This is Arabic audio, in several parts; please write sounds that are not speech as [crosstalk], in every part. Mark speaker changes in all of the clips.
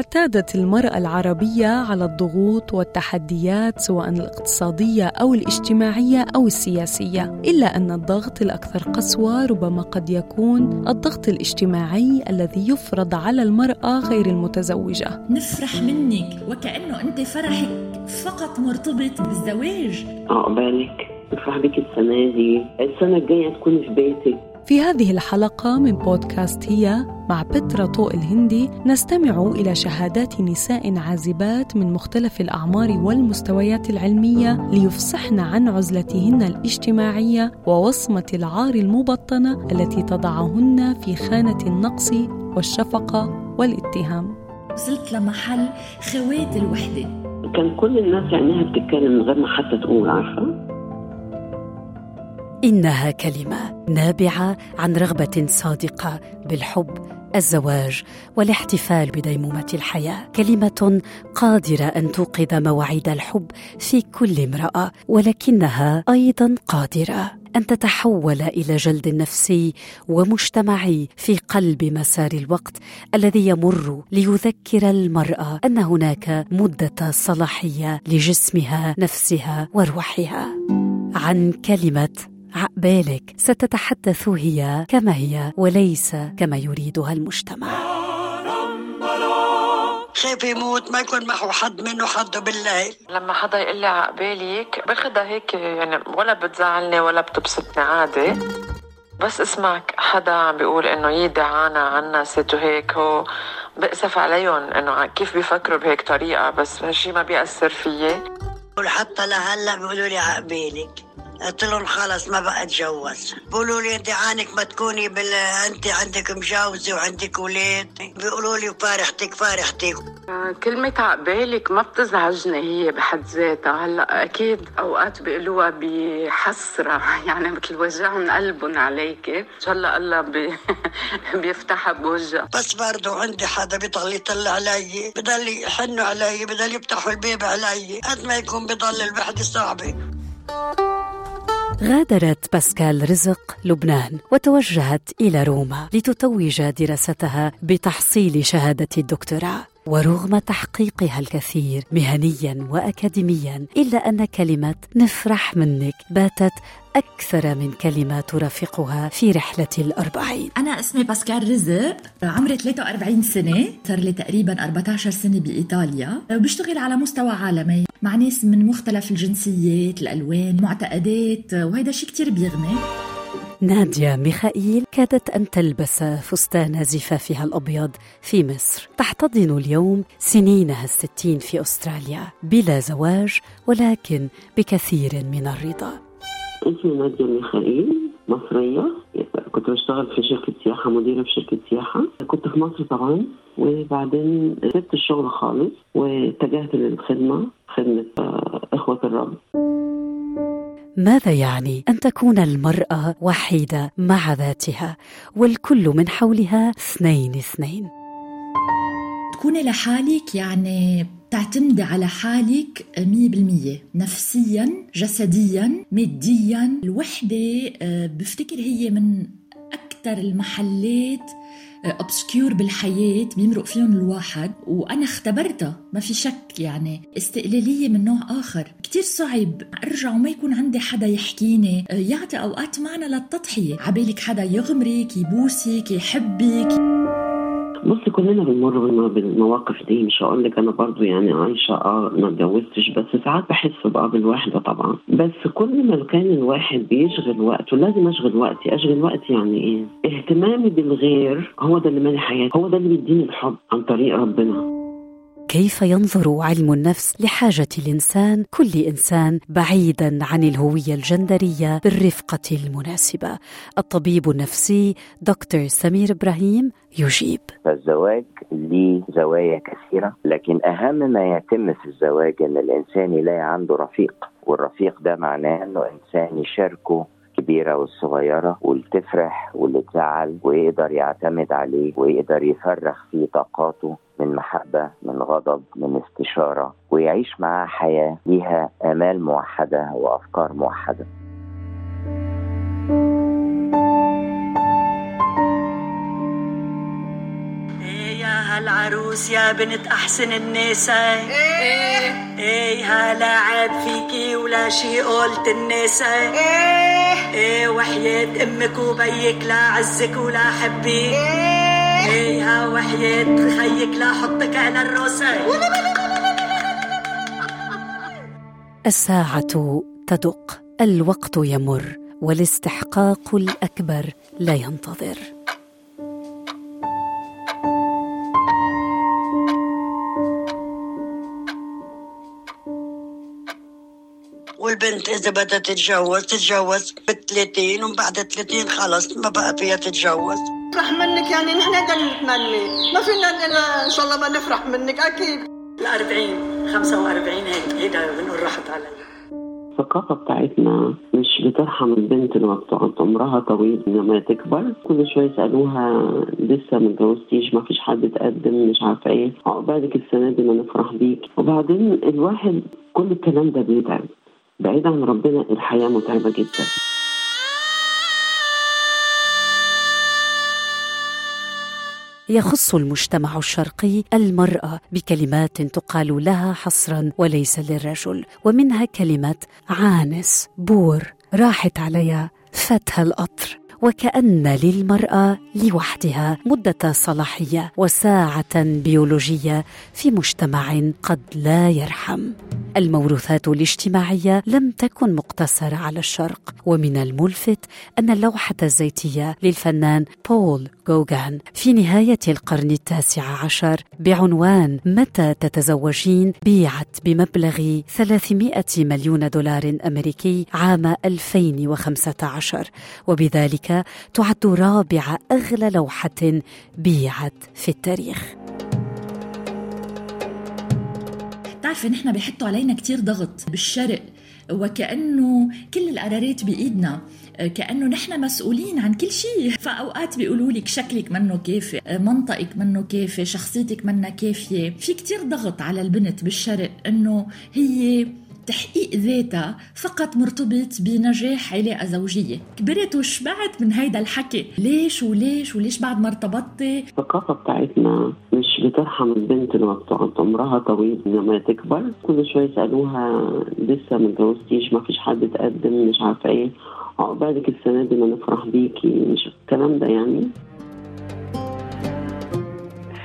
Speaker 1: اعتادت المرأة العربية على الضغوط والتحديات سواء الاقتصادية أو الاجتماعية أو السياسية، إلا أن الضغط الأكثر قسوة ربما قد يكون الضغط الاجتماعي الذي يفرض على المرأة غير المتزوجة.
Speaker 2: نفرح منك وكأنه أنت فرحك فقط مرتبط بالزواج.
Speaker 3: عقبالك نفرح بك السنة دي، السنة الجاية تكوني في بيتك
Speaker 1: في هذه الحلقة من بودكاست هي مع بترا طوق الهندي نستمع إلى شهادات نساء عازبات من مختلف الأعمار والمستويات العلمية ليفصحن عن عزلتهن الاجتماعية ووصمة العار المبطنة التي تضعهن في خانة النقص والشفقة والاتهام.
Speaker 2: وصلت لمحل خوات الوحدة.
Speaker 3: كان كل الناس عينيها بتتكلم من غير ما حتى تقول عارفة؟
Speaker 4: إنها كلمة نابعة عن رغبة صادقة بالحب الزواج والاحتفال بديمومة الحياة. كلمة قادرة أن توقظ مواعيد الحب في كل امرأة ولكنها أيضا قادرة أن تتحول إلى جلد نفسي ومجتمعي في قلب مسار الوقت الذي يمر ليذكر المرأة أن هناك مدة صلاحية لجسمها نفسها وروحها. عن كلمة عقبالك ستتحدث هي كما هي وليس كما يريدها المجتمع.
Speaker 5: خايف يموت ما يكون معه حد منه حد بالليل.
Speaker 6: لما حدا يقول لي عقبالك باخدها هيك يعني ولا بتزعلني ولا بتبسطني عادي. بس اسمعك حدا عم بيقول إنه يدي عنا عنا ست هيك هو بأسف عليهم إنه كيف بيفكروا بهيك طريقة بس هالشي ما بيأثر فيي.
Speaker 5: حتى لهلأ بيقولوا لي عقبالك قلت لهم خلص ما بقى أتجوز. بيقولوا لي أنت عانك ما تكوني بال أنت عندك مجوزه وعندك أولاد بيقولوا لي فارحتك فارحتك.
Speaker 6: كلمة عقبالك ما بتزعجني هي بحد ذاتها. هلأ أكيد أوقات بيقولوها بحسرة [laughs] يعني مثل وجعهم قلبهم عليك. هلا الله بي... [laughs] بيفتحها بوجهها.
Speaker 5: بس برضه عندي حدا بيضل يطلع علي بضل يحنوا علي بضل يفتحوا الباب علي. قد ما يكون بضل الوحدة صعبة.
Speaker 4: غادرت باسكال رزق لبنان وتوجهت إلى روما لتتوج دراستها بتحصيل شهادة الدكتوراه. ورغم تحقيقها الكثير مهنيا واكاديميا إلا أن كلمة نفرح منك باتت أكثر من كلمة ترافقها في رحلة الأربعين.
Speaker 2: أنا اسمي باسكال رزق عمري 43 سنة صار لي تقريبا 14 سنة بإيطاليا. وبشتغل على مستوى عالمي مع ناس من مختلف الجنسيات الألوان معتقدات وهذا شيء كتير بيغني.
Speaker 4: ناديا ميخائيل كادت أن تلبس فستان زفافها الأبيض في مصر. تحتضن اليوم سنينها الستين في أستراليا بلا زواج ولكن بكثير من الرضا.
Speaker 3: اسمي نادية ميخائيل مصرية. كنت بشتغل في شركة سياحة مديرة في شركة سياحة. كنت في مصر طبعا وبعدين سبت الشغل خالص واتجهت للخدمة خدمة إخوة الرب.
Speaker 4: ماذا يعني أن تكون المرأة وحيدة مع ذاتها والكل من حولها اثنين اثنين؟
Speaker 2: تكوني لحالك يعني تعتمدي على حالك مية بالمية نفسيا جسديا ماديا. الوحدة آه، بفتكر هي من أكثر المحلات اوبسكيور بالحياة بيمرق فيهم الواحد. وأنا اختبرتها ما في شك يعني. استقلالية من نوع آخر. كتير صعب. أرجع وما يكون عندي حدا يحكيني. يعطي أوقات معنى للتضحية. عبالك حدا يغمرك يبوسك يحبك.
Speaker 3: بصي كلنا بنمر بالمواقف دي مش هقول لك أنا برضو يعني عايشة آه ما اتجوزتش بس ساعات بحس بقى بالوحدة طبعا. بس كل ما كان الواحد بيشغل وقته لازم أشغل وقتي. أشغل وقتي يعني إيه؟ اهتمامي بالغير هو ده اللي مالي حياتي هو ده اللي بيديني الحب عن طريق ربنا.
Speaker 4: كيف ينظر علم النفس لحاجة الإنسان كل إنسان بعيدا عن الهوية الجندرية بالرفقة المناسبة. الطبيب النفسي دكتور سمير إبراهيم يجيب.
Speaker 7: فالزواج ليه زوايا كثيرة لكن أهم ما يتم في الزواج أن الإنسان يلاقي عنده رفيق. والرفيق ده معناه أنه إنسان يشاركه الكبيرة والصغيرة واللي تفرح واللي تزعل ويقدر يعتمد عليه ويقدر يفرغ فيه طاقاته. من محبة من غضب من استشارة ويعيش معاه حياة ليها آمال موحدة وأفكار موحدة.
Speaker 5: هالعروس يا بنت أحسن الناس إيه؟ إيه هالعب فيكي ولا شي قلت الناس إيه؟ إيه وحياة أمك وبيك لا عزك ولا حبي إيه؟ إيه ها وحياة خيك لا حطك على الروس
Speaker 4: الساعة تدق الوقت يمر والاستحقاق الأكبر لا ينتظر.
Speaker 5: والبنت إذا بدها تتجوز تتجوز بالثلاثين وبعد 30 خلص ما بقى فيها تتجوز.
Speaker 8: نفرح منك يعني نحن اللي نتمنى ما فينا إلا إن شاء الله ما نفرح منك أكيد.
Speaker 5: ال 40 45 هيك هيدا بنقول راحت علي.
Speaker 3: الثقافة بتاعتنا مش بترحم البنت لما بتقعد عمرها طويل لما تكبر. كل شوية يسألوها لسه ما اتجوزتيش؟ ما فيش حد تقدم مش عارفة إيه. عقبالك السنة دي ما نفرح بيك. وبعدين الواحد كل الكلام ده بيتعب بعيد عن ربنا الحياة متعبة جدا.
Speaker 4: يخص المجتمع الشرقي المرأة بكلمات تقال لها حصرا وليس للرجل ومنها كلمة عانس بور راحت عليها فتها القطر وكأن للمرأة لوحدها مدة صلاحية وساعة بيولوجية في مجتمع قد لا يرحم. الموروثات الاجتماعية لم تكن مقتصرة على الشرق ومن الملفت أن اللوحة الزيتية للفنان بول غوغان في نهاية القرن التاسع عشر بعنوان متى تتزوجين بيعت بمبلغ 300 مليون دولار أمريكي عام 2015 وبذلك تعد رابع أغلى لوحة بيعت في التاريخ.
Speaker 2: بتعرفي نحن بيحطوا علينا كتير ضغط بالشرق وكأنه كل القرارات بإيدنا كأنه نحن مسؤولين عن كل شيء. فأوقات بيقولوا لك شكلك منه كافي منطقك منه كافي شخصيتك منها كافية. في كتير ضغط على البنت بالشرق أنه هي تحقيق ذاتها فقط مرتبط بنجاح علاقة زوجية. كبرت وشبعت من هيدا الحكي. ليش وليش وليش بعد ما ارتبطتي؟
Speaker 3: الثقافة بتاعتنا مش بترحم البنت لما بتقعد عمرها طويل. لما تكبر كل شوية يسألوها لسه ما اتجوزتيش؟ ما فيش حد تقدم؟ مش عارفة إيه. عقبالك السنة دي ما نفرح بيكي. مش الكلام ده يعني.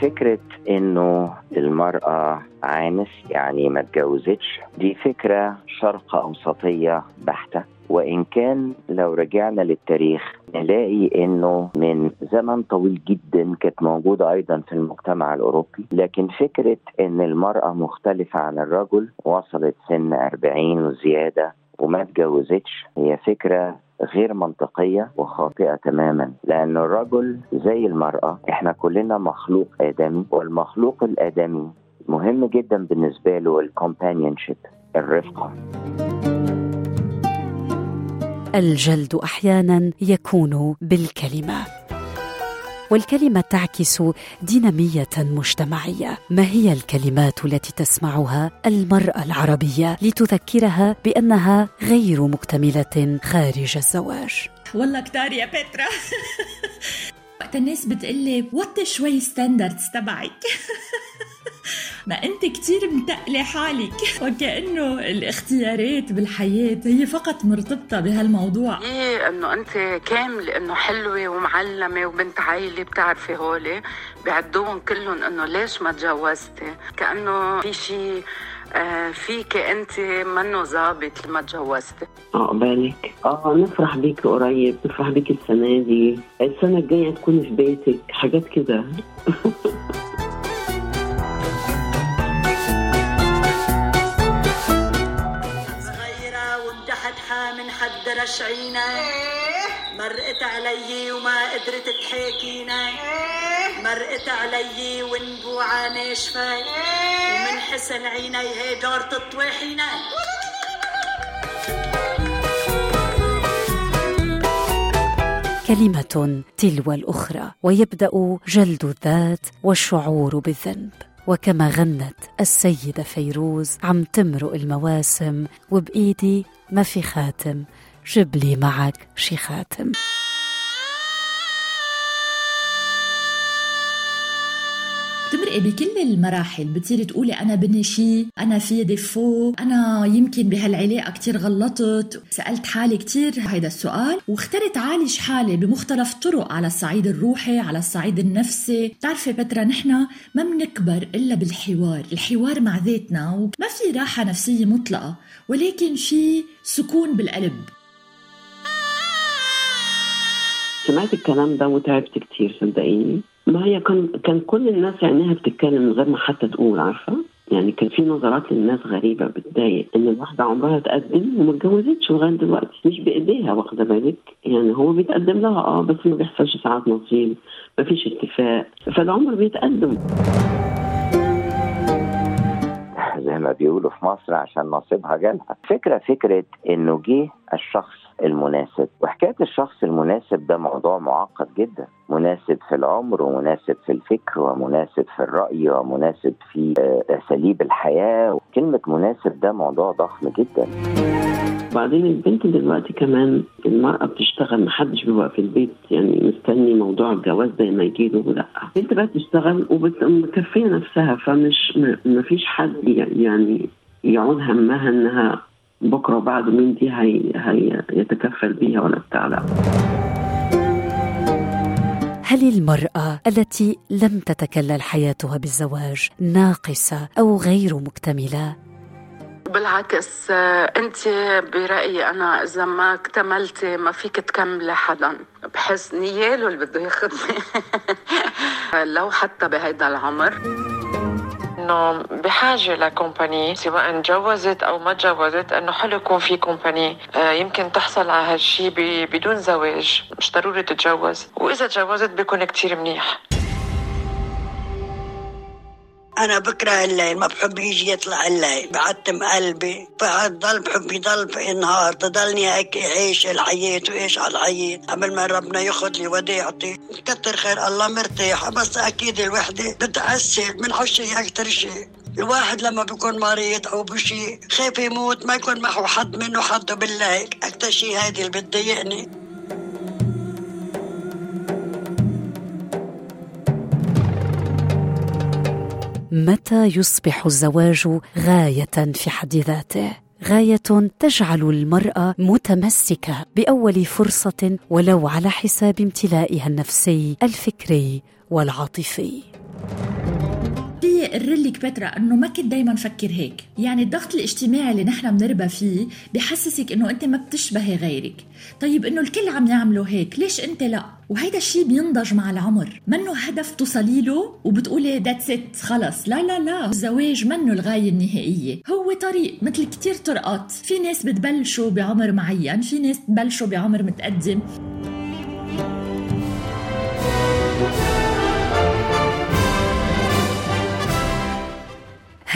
Speaker 7: فكرة إنه المرأة عانس يعني ما اتجوزتش دي فكرة شرق أوسطية بحتة. وإن كان لو رجعنا للتاريخ نلاقي إنه من زمن طويل جدا كانت موجودة أيضا في المجتمع الأوروبي. لكن فكرة إن المرأة مختلفة عن الرجل وصلت سن 40 وزيادة وما اتجوزتش هي فكرة غير منطقية وخاطئة تماما لأن الرجل زي المرأة إحنا كلنا مخلوق آدمي والمخلوق الآدمي مهم جدا بالنسبة له الكومبانيونشيب الرفقة.
Speaker 4: الجلد أحيانا يكون بالكلمة. والكلمة تعكس دينامية مجتمعية. ما هي الكلمات التي تسمعها؟ المرأة العربية لتذكرها بأنها غير مكتملة خارج الزواج.
Speaker 2: والله كتار يا بترا [laughs] وقت الناس بتقلي وطي شوي ستاندردز تبعك. [laughs] [laughs] ما أنت كتير متقلة حالك. وكأنه الاختيارات بالحياة هي فقط مرتبطة بهالموضوع.
Speaker 6: إيه إنه أنت كاملة إنه حلوة ومعلمة وبنت عائلة بتعرفي هولي. بيعدوهم كلهم إنه ليش ما تجوزتي؟ كأنه في شيء آه فيك أنت منه ظابط ما تجوزتي.
Speaker 3: عقبالك آه نفرح بيك قريب نفرح بيك السنة دي. السنة الجاية تكوني في بيتك حاجات كده. [laughs]
Speaker 9: بلش عيني مرقت علي وما قدرت تحاكيني مرقت علي ونبوعة ناشفة. ومن حسن عيني هي دارت الطواحيني
Speaker 4: كلمة تلو الأخرى ويبدأ جلد الذات والشعور بالذنب. وكما غنت السيدة فيروز عم تمرق المواسم وبإيدي ما في خاتم. جيب لي معك شي خاتم.
Speaker 2: بتمرقي بكل المراحل. بتصيري تقولي أنا بني شيء أنا في ديفو أنا يمكن بهالعلاقة كتير غلطت. سألت حالي كتير هيدا السؤال واخترت عالج حالي بمختلف طرق على الصعيد الروحي على الصعيد النفسي. بتعرفي بترا نحن ما بنكبر إلا بالحوار. الحوار مع ذاتنا وما في راحة نفسية مطلقة ولكن في سكون بالقلب.
Speaker 3: سمعت الكلام ده وتعبت كتير صدقيني. ما هي كان كان كل الناس عينيها بتتكلم من غير ما حتى تقول عارفة؟ يعني كان في نظرات للناس غريبة بتضايق إن الواحدة عمرها تقدم وما اتجوزتش لغاية دلوقتي مش بإيديها واخدة بالك؟ يعني هو بيتقدم لها آه بس ما بيحصلش ساعات نصيب ما فيش اتفاق فالعمر بيتقدم.
Speaker 7: زي ما بيقولوا في مصر عشان نصيبها جالها. فكرة فكرة إنه جه الشخص المناسب. وحكاية الشخص المناسب ده موضوع معقد جدا. مناسب في العمر ومناسب في الفكر ومناسب في الرأي ومناسب في أساليب الحياة. كلمة مناسب ده موضوع ضخم جدا.
Speaker 3: وبعدين البنت دلوقتي كمان المرأة بتشتغل محدش بيبقى في البيت يعني مستني موضوع الجواز زي ما يجيله لأ. البنت بقى تشتغل ومكفية نفسها فمش مفيش حد يعني يعود همها إنها بكرة وبعده مين دي هي هي يتكفل بيها ولا بتاع لا.
Speaker 4: هل المرأة التي لم تتكلل حياتها بالزواج ناقصة أو غير مكتملة؟
Speaker 6: بالعكس انت برأيي أنا إذا ما اكتملتي ما فيك تكملي حدا بحس نياله اللي بده ياخذني [laughs] لو حتى بهيدا العمر. إنه بحاجة لكومباني سواء تجوزت أو ما تجوزت إنه حلو يكون في كومباني آه يمكن تحصل على هالشيء بدون زواج مش ضروري تتجوز. وإذا تجوزت بيكون كتير منيح.
Speaker 5: أنا بكره الليل ما بحب يجي يطلع الليل. بعتم قلبي فضل بحب يضل ينهار تضلني هيك اعيش الحياة وايش على الحياة. قبل ما ربنا ياخذ لي وديعتي. كتر خير الله مرتاحة بس أكيد الوحدة بتأثر من هالشيء أكثر شيء. الواحد لما بيكون مريض أو بشيء خايف يموت ما يكون معه حد منه حده بالله. أكثر شيء هيدي اللي بتضايقني.
Speaker 4: متى يصبح الزواج غاية في حد ذاته؟ غاية تجعل المرأة متمسكة بأول فرصة ولو على حساب امتلائها النفسي الفكري والعاطفي.
Speaker 2: بدي اقرلك بترا إنه ما كنت دايما فكر هيك؟ يعني الضغط الاجتماعي اللي نحن بنربى فيه بحسسك إنه أنت ما بتشبهي غيرك. طيب إنه الكل عم يعملوا هيك ليش أنت لا؟ وهيدا الشيء بينضج مع العمر. منه هدف توصلي له وبتقولي ذاتس ات خلص. لا لا لا. الزواج منه الغاية النهائية. هو طريق مثل كتير طرقات. في ناس بتبلشوا بعمر معين في ناس بتبلشوا بعمر متقدم.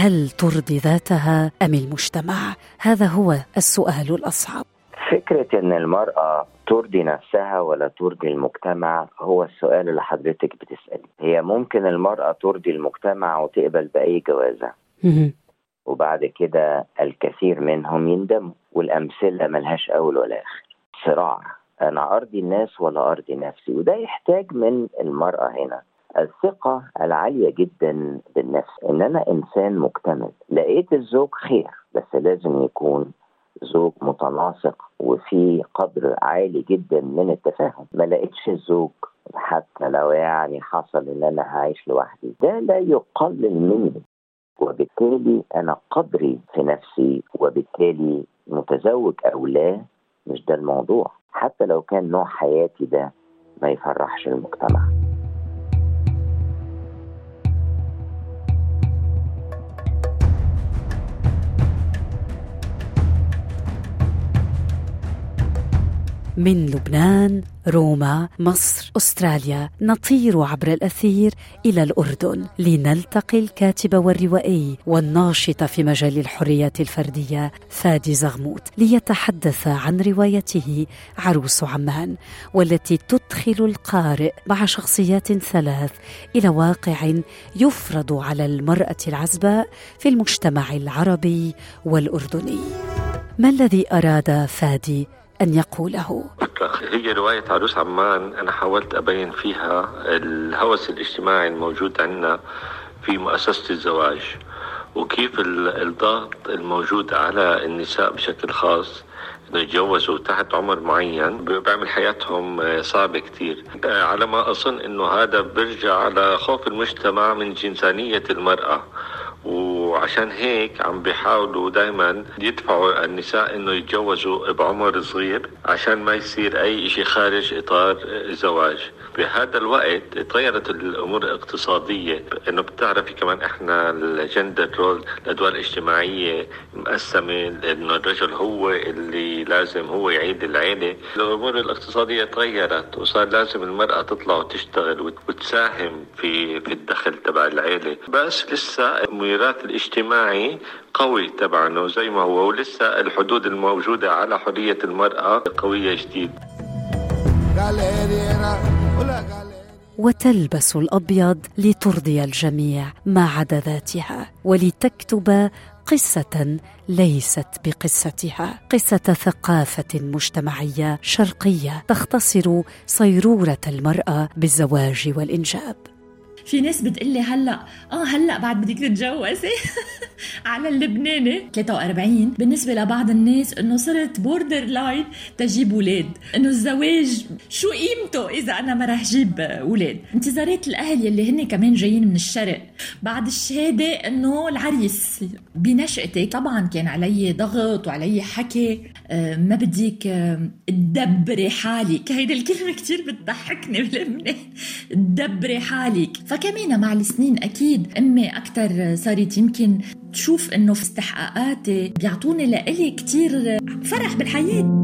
Speaker 4: هل ترضي ذاتها أم المجتمع؟ هذا هو السؤال الأصعب.
Speaker 7: فكرة إن المرأة ترضي نفسها ولا ترضي المجتمع هو السؤال اللي حضرتك بتسالي هي ممكن المرأة ترضي المجتمع وتقبل بأي جوازة. وبعد كده الكثير منهم يندموا والأمثلة ملهاش أول ولا آخر. صراع أنا أرضي الناس ولا أرضي نفسي وده يحتاج من المرأة هنا. الثقة العالية جدا بالنفس. إن أنا إنسان مكتمل. لقيت الزوج خير بس لازم يكون زوج متناسق وفي قدر عالي جدا من التفاهم. ما لقيتش الزوج حتى لو يعني حصل إن أنا هعيش لوحدي. ده لا يقلل مني. وبالتالي أنا قدري في نفسي وبالتالي متزوج أو لا مش ده الموضوع. حتى لو كان نوع حياتي ده ما يفرحش المجتمع.
Speaker 4: من لبنان روما مصر أستراليا نطير عبر الأثير إلى الأردن. لنلتقي الكاتب والروائي والناشط في مجال الحريات الفردية فادي زغموت ليتحدث عن روايته عروس عمان والتي تدخل القارئ مع شخصيات ثلاث إلى واقع يفرض على المرأة العزباء في المجتمع العربي والأردني. ما الذي أراد فادي أن يقوله.
Speaker 10: هي رواية عروس عمان أنا حاولت أبين فيها الهوس الاجتماعي الموجود عندنا في مؤسسة الزواج وكيف الضغط الموجود على النساء بشكل خاص إنه يتجوزوا تحت عمر معين بيعمل حياتهم صعبة كتير. على ما أظن إنه هذا بيرجع على خوف المجتمع من جنسانية المرأة وعشان هيك عم بيحاولوا دائما يدفعوا النساء إنه يتجوزوا بعمر صغير عشان ما يصير أي شيء خارج إطار الزواج. بهذا الوقت تغيرت الأمور الاقتصادية. إنه بتعرفي كمان إحنا الجندر رول الأدوار الاجتماعية مقسمة انه الرجل هو اللي لازم هو يعيد العيلة. الأمور الاقتصادية تغيرت وصار لازم المرأة تطلع وتشتغل وتساهم في في الدخل تبع العيلة. بس لسه الميراث الاجتماعي قوي تبعنا زي ما هو ولسه الحدود الموجودة على حرية المرأة قوية جديد
Speaker 4: وتلبس الأبيض لترضي الجميع ما عدا ذاتها ولتكتب قصة ليست بقصتها. قصة ثقافة مجتمعية شرقية تختصر صيرورة المرأة بالزواج والإنجاب.
Speaker 2: في ناس بتقلي هلا آه هلا بعد بدك تتجوزي. [laughs] على اللبناني. 43 بالنسبة لبعض الناس إنه صرت borderline تجيب أولاد. إنه الزواج شو قيمته إذا أنا ما رح جيب أولاد؟ انتظارات الأهل يلي هن كمان جايين من الشرق. بعد الشهادة إنه العريس بنشأتي طبعا كان علي ضغط وعلي حكي آه ما بدك آه تدبري حالك. هيدي الكلمة كثير بتضحكني بلبنان تدبري حالك. فكمان مع السنين أكيد. امي أكثر صارت يمكن تشوف إنه في استحقاقاتي بيعطوني لإلي كثير فرح بالحياة.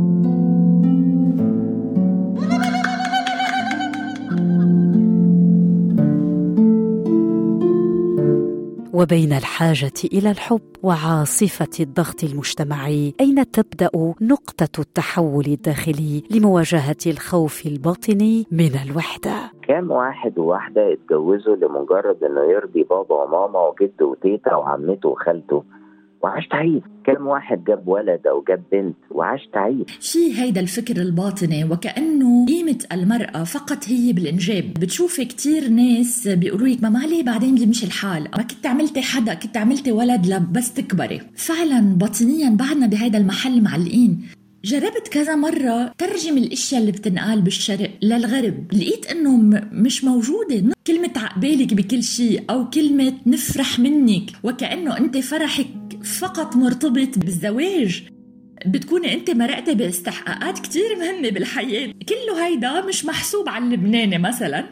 Speaker 4: وبين الحاجة إلى الحب وعاصفة الضغط المجتمعي أين تبدأ نقطة التحول الداخلي لمواجهة الخوف الباطني من الوحدة؟
Speaker 7: كم واحد وواحدة اتجوزوا لمجرد إنه يرضي بابا وماما وجد وتيتا وعمته وخالته؟ وعاش تعيس كم واحد جاب ولد أو جاب بنت وعاش تعيس
Speaker 2: في هيدا الفكر الباطني وكأنه قيمة المرأة فقط هي بالإنجاب. بتشوفي كتير ناس بيقولوا لك ما عليه بعدين بيمشي الحال. ما كنت عملتي حدا كنت عملتي ولد لبس تكبري. فعلا باطنيا بعدنا بهيدا المحل معلقين. جربت كذا مرة ترجم الأشياء اللي بتنقال بالشرق للغرب. لقيت انه مش موجودة. كلمة عقبالك بكل شيء أو كلمة نفرح منك. وكأنه أنت فرحك فقط مرتبط بالزواج. بتكوني أنت مرقتي باستحقاقات كتير مهمة بالحياة. كله هيدا مش محسوب على اللبناني مثلا.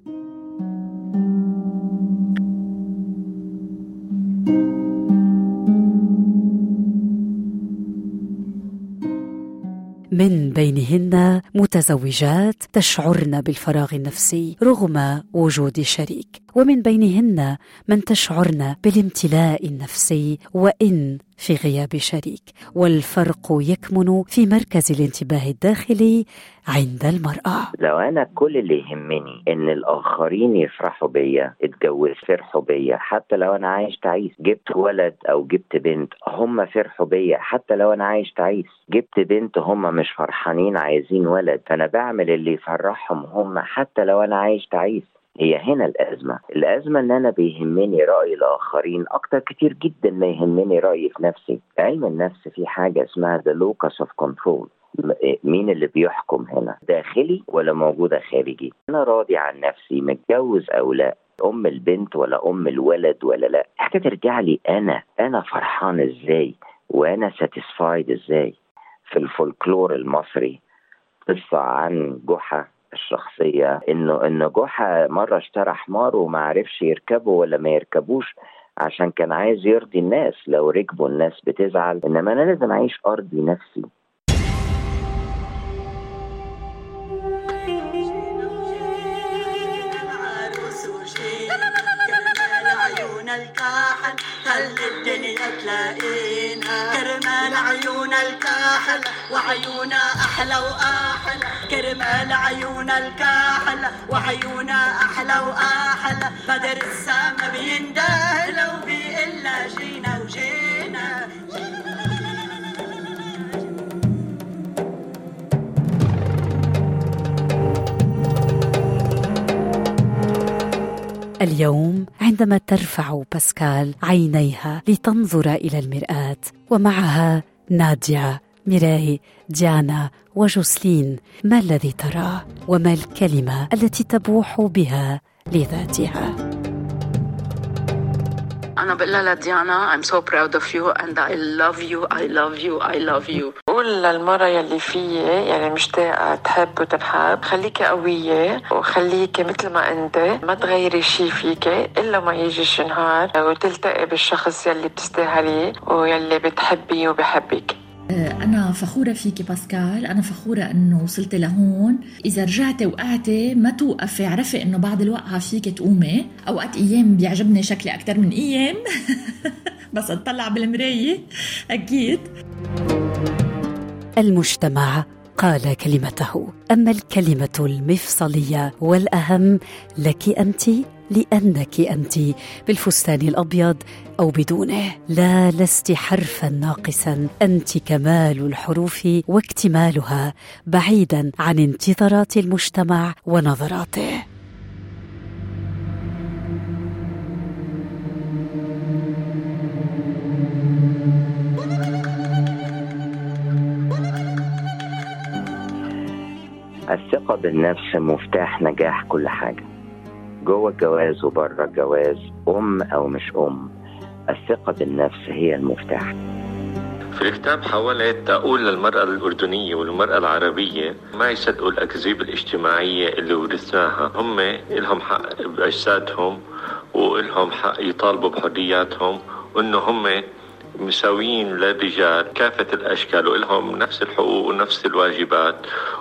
Speaker 4: من بينهن متزوجات تشعرن بالفراغ النفسي رغم وجود شريك. ومن بينهن من تشعرن بالامتلاء النفسي وإن في غياب شريك. والفرق يكمن في مركز الانتباه الداخلي عند المرأة.
Speaker 7: لو أنا كل اللي يهمني إن الآخرين يفرحوا بيا اتجوز فرحوا بيا حتى لو أنا عايش تعيس. جبت ولد أو جبت بنت هم فرحوا بيا. حتى لو أنا عايش تعيس. جبت بنت هم مش فرحانين عايزين ولد. فأنا بعمل اللي يفرحهم هم حتى لو أنا عايش تعيس. هي هنا الأزمة. الأزمة إن أنا بيهمني رأي الآخرين أكتر كتير جدا ما يهمني رأيي في نفسي. علم النفس في حاجة اسمها the locus of control. مين اللي بيحكم هنا؟ داخلي ولا موجودة خارجي؟ أنا راضي عن نفسي متجوز أو لا. أم البنت ولا أم الولد ولا لا. حاجة ترجع لي أنا. أنا فرحان إزاي؟ وأنا ساتيسفايد إزاي؟ في الفولكلور المصري قصة عن جحا. الشخصية إنه إنه جحا مرة اشترى حمار وما عرفش يركبه ولا ما يركبوش عشان كان عايز يرضي الناس. لو ركبوا الناس بتزعل. إنما أنا لازم أعيش أرضي نفسي.
Speaker 9: الكاحل خلي الدنيا تلاقينا؟ كرمال عيون الكاحل وعيونا أحلى وأحلى كرمال عيون الكاحل وعيونا أحلى وأحلى بدر السما بينده لو بيقلا جينا وجينا
Speaker 4: اليوم عندما ترفع باسكال عينيها لتنظر إلى المرآة ومعها ناديا ميراي ديانا وجوسلين ما الذي تراه؟ وما الكلمة التي تبوح بها لذاتها؟
Speaker 6: أنا بقول لها لديانا I'm so proud of you and I love you I love you I love you. بقول للمرة يلي فيي يعني مشتاقة تحب وتنحب خليكي قوية وخليكي مثل ما أنت ما تغيري شي فيكي إلا ما يجي شي نهار وتلتقي بالشخص يلي بتستاهليه ويلي بتحبيه وبحبك.
Speaker 2: أنا فخورة فيكي باسكال. أنا فخورة أنه وصلتي لهون. إذا رجعتي وقعتي ما توقفي عرفي أنه بعد الوقعة فيك تقومي. أوقات أيام بيعجبني شكلي أكثر من أيام. [laughs] بس أطلع بالمراية. أكيد.
Speaker 4: المجتمع قال كلمته. أما الكلمة المفصلية والأهم لك أنت لأنك أنت بالفستان الأبيض أو بدونه. لا لست حرفا ناقصا. أنت كمال الحروف واكتمالها بعيدا عن انتظارات المجتمع ونظراته.
Speaker 7: الثقة بالنفس مفتاح نجاح كل حاجة. جوه الجواز وبره الجواز أم أو مش أم. الثقة بالنفس هي المفتاح.
Speaker 10: في الكتاب حاولت أقول للمرأة الأردنية والمرأة العربية ما يصدقوا الأكاذيب الاجتماعية اللي ورثناها. هم إلهم حق بأجسادهم وإلهم حق يطالبوا بحرياتهم وإنه هم مساويين للرجال. كافة الأشكال وإلهم نفس الحقوق ونفس الواجبات.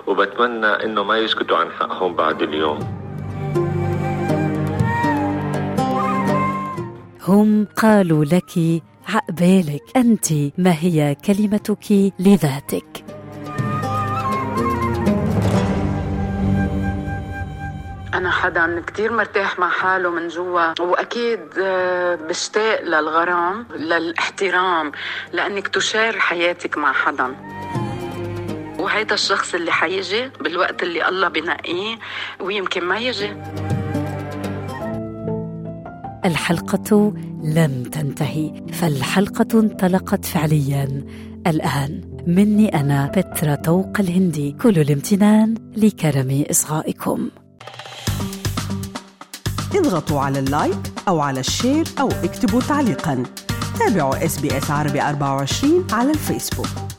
Speaker 10: وبتمنى إنه ما يسكتوا عن حقهم بعد اليوم.
Speaker 4: هم قالوا لك عقبالك أنت ما هي كلمتك لذاتك؟
Speaker 6: أنا حدا كتير مرتاح مع حاله من جوا وأكيد آه، بشتاق للغرام للاحترام لأنك ت share حياتك مع حدا. وهيدا الشخص اللي حيجي بالوقت اللي الله بنقيه ويمكن ما يجي.
Speaker 4: الحلقة لم تنتهي فالحلقة انطلقت فعليا. الآن مني أنا بترا طوق الهندي كل الامتنان لكرم إصغائكم.
Speaker 11: اضغطوا على ال like أو على ال share أو اكتبوا تعليقا. تابعوا اس بي اس عربي 24 على الفيسبوك.